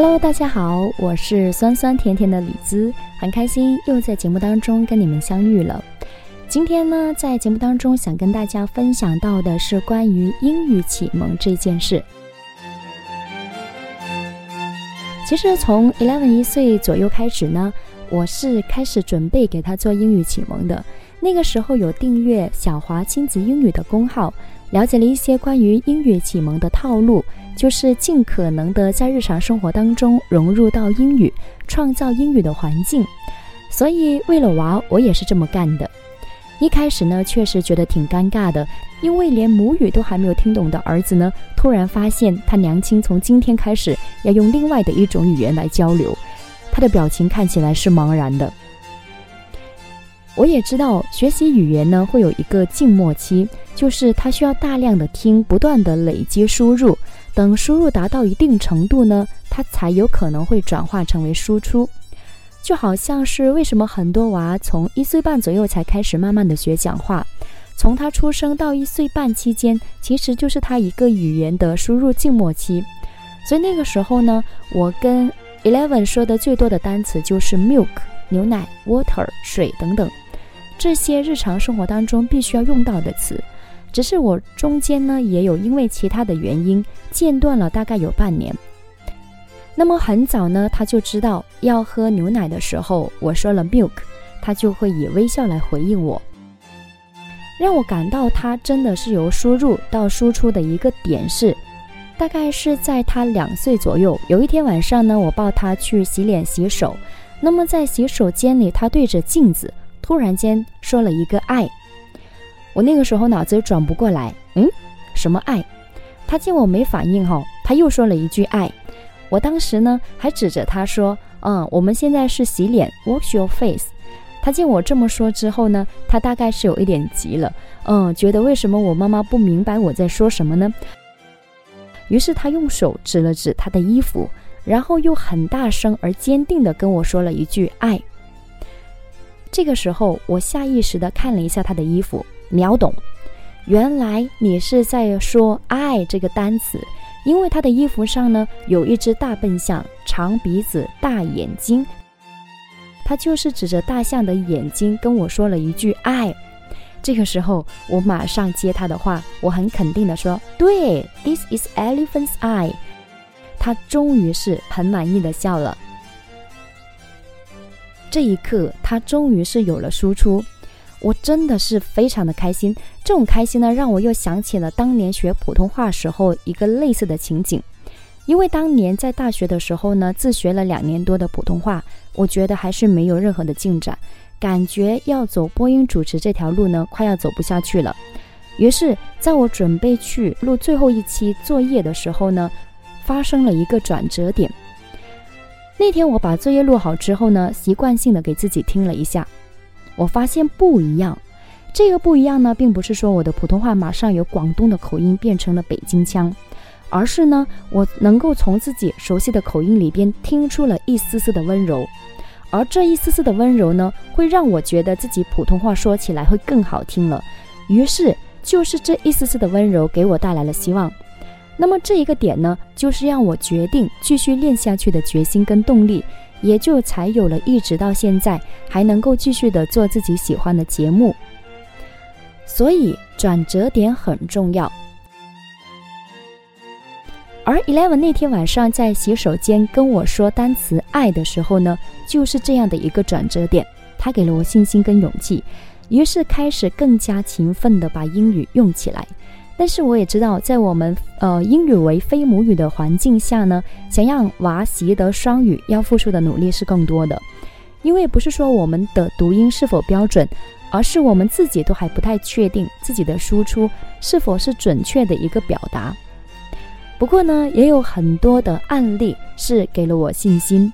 Hello，大家好，我是酸酸甜甜的李子，很开心又在节目当中跟你们相遇了。今天呢，在节目当中想跟大家分享到的是关于英语启蒙这件事。其实从 Eleven 一岁左右开始呢，我是开始准备给他做英语启蒙的。那个时候有订阅小华亲子英语的公号，了解了一些关于英语启蒙的套路，就是尽可能的在日常生活当中融入到英语，创造英语的环境。所以为了娃，我也是这么干的。一开始呢，确实觉得挺尴尬的，因为连母语都还没有听懂的儿子呢，突然发现他娘亲从今天开始要用另外的一种语言来交流，他的表情看起来是茫然的。我也知道，学习语言呢会有一个静默期，就是他需要大量的听，不断的累积输入，等输入达到一定程度呢，他才有可能会转化成为输出。就好像是为什么很多娃从一岁半左右才开始慢慢的学讲话，从他出生到一岁半期间，其实就是他一个语言的输入静默期。所以那个时候呢，我跟 Eleven 说的最多的单词就是 milk 牛奶、water 水等等。这些日常生活当中必须要用到的词，只是我中间呢也有因为其他的原因间断了大概有半年。那么很早呢，他就知道要喝牛奶的时候，我说了 milk，他就会以微笑来回应我，让我感到他真的是由输入到输出的一个点是，大概是在他两岁左右。有一天晚上呢，我抱他去洗脸洗手，那么在洗手间里，他对着镜子。突然间说了一个爱，我那个时候脑子转不过来，嗯，什么爱？他见我没反应哈，他又说了一句爱。我当时呢还指着他说，嗯，我们现在是洗脸，wash your face。他见我这么说之后呢，他大概是有一点急了，嗯，觉得为什么我妈妈不明白我在说什么呢？于是他用手指了指他的衣服，然后又很大声而坚定地跟我说了一句爱。这个时候，我下意识地看了一下他的衣服，秒懂，原来你是在说“爱”这个单词，因为他的衣服上呢有一只大笨象，长鼻子，大眼睛，他就是指着大象的眼睛跟我说了一句“爱”。这个时候，我马上接他的话，我很肯定地说：“对，This is elephant's eye。”他终于是很满意的笑了。这一刻，他终于是有了输出，我真的是非常的开心。这种开心呢，让我又想起了当年学普通话时候一个类似的情景。因为当年在大学的时候呢，自学了两年多的普通话，我觉得还是没有任何的进展，感觉要走播音主持这条路呢，快要走不下去了。于是，在我准备去录最后一期作业的时候呢，发生了一个转折点。那天我把作业录好之后呢，习惯性的给自己听了一下，我发现不一样。这个不一样呢，并不是说我的普通话马上由广东的口音变成了北京腔，而是呢，我能够从自己熟悉的口音里边听出了一丝丝的温柔，而这一丝丝的温柔呢，会让我觉得自己普通话说起来会更好听了。于是，就是这一丝丝的温柔给我带来了希望。那么这一个点呢，就是让我决定继续练下去的决心跟动力，也就才有了一直到现在还能够继续的做自己喜欢的节目。所以转折点很重要。而 Eleven 那天晚上在洗手间跟我说单词“爱”的时候呢，就是这样的一个转折点，他给了我信心跟勇气，于是开始更加勤奋的把英语用起来。但是我也知道，在我们呃英语为非母语的环境下呢，想让娃习得双语，要付出的努力是更多的。因为不是说我们的读音是否标准，而是我们自己都还不太确定自己的输出是否是准确的一个表达。不过呢，也有很多的案例是给了我信心。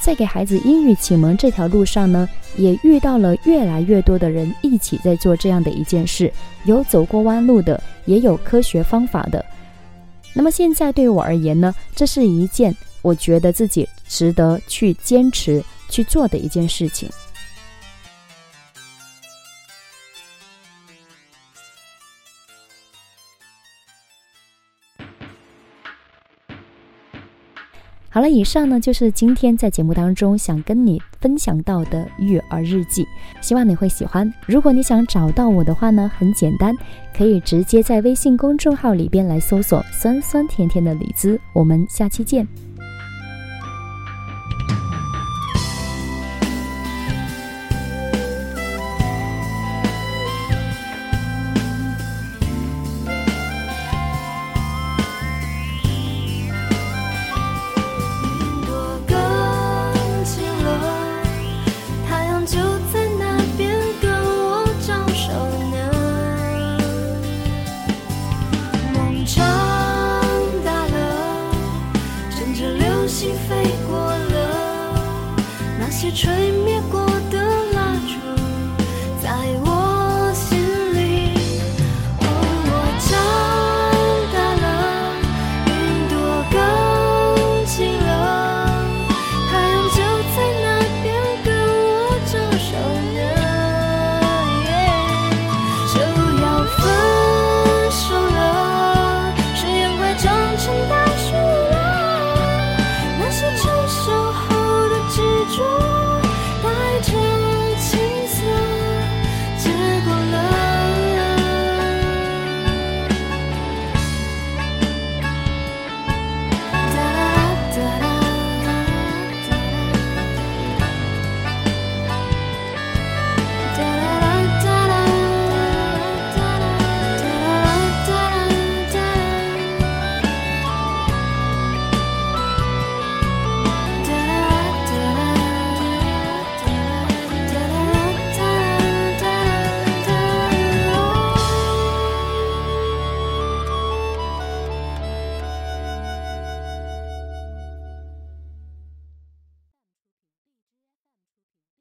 在给孩子英语启蒙这条路上呢，也遇到了越来越多的人一起在做这样的一件事，有走过弯路的，也有科学方法的。那么现在对我而言呢，这是一件我觉得自己值得去坚持去做的一件事情。好了，以上呢就是今天在节目当中想跟你分享到的育儿日记，希望你会喜欢。如果你想找到我的话呢，很简单，可以直接在微信公众号里边来搜索“酸酸甜甜的李子”。我们下期见。心飞过了那些吹灭过的。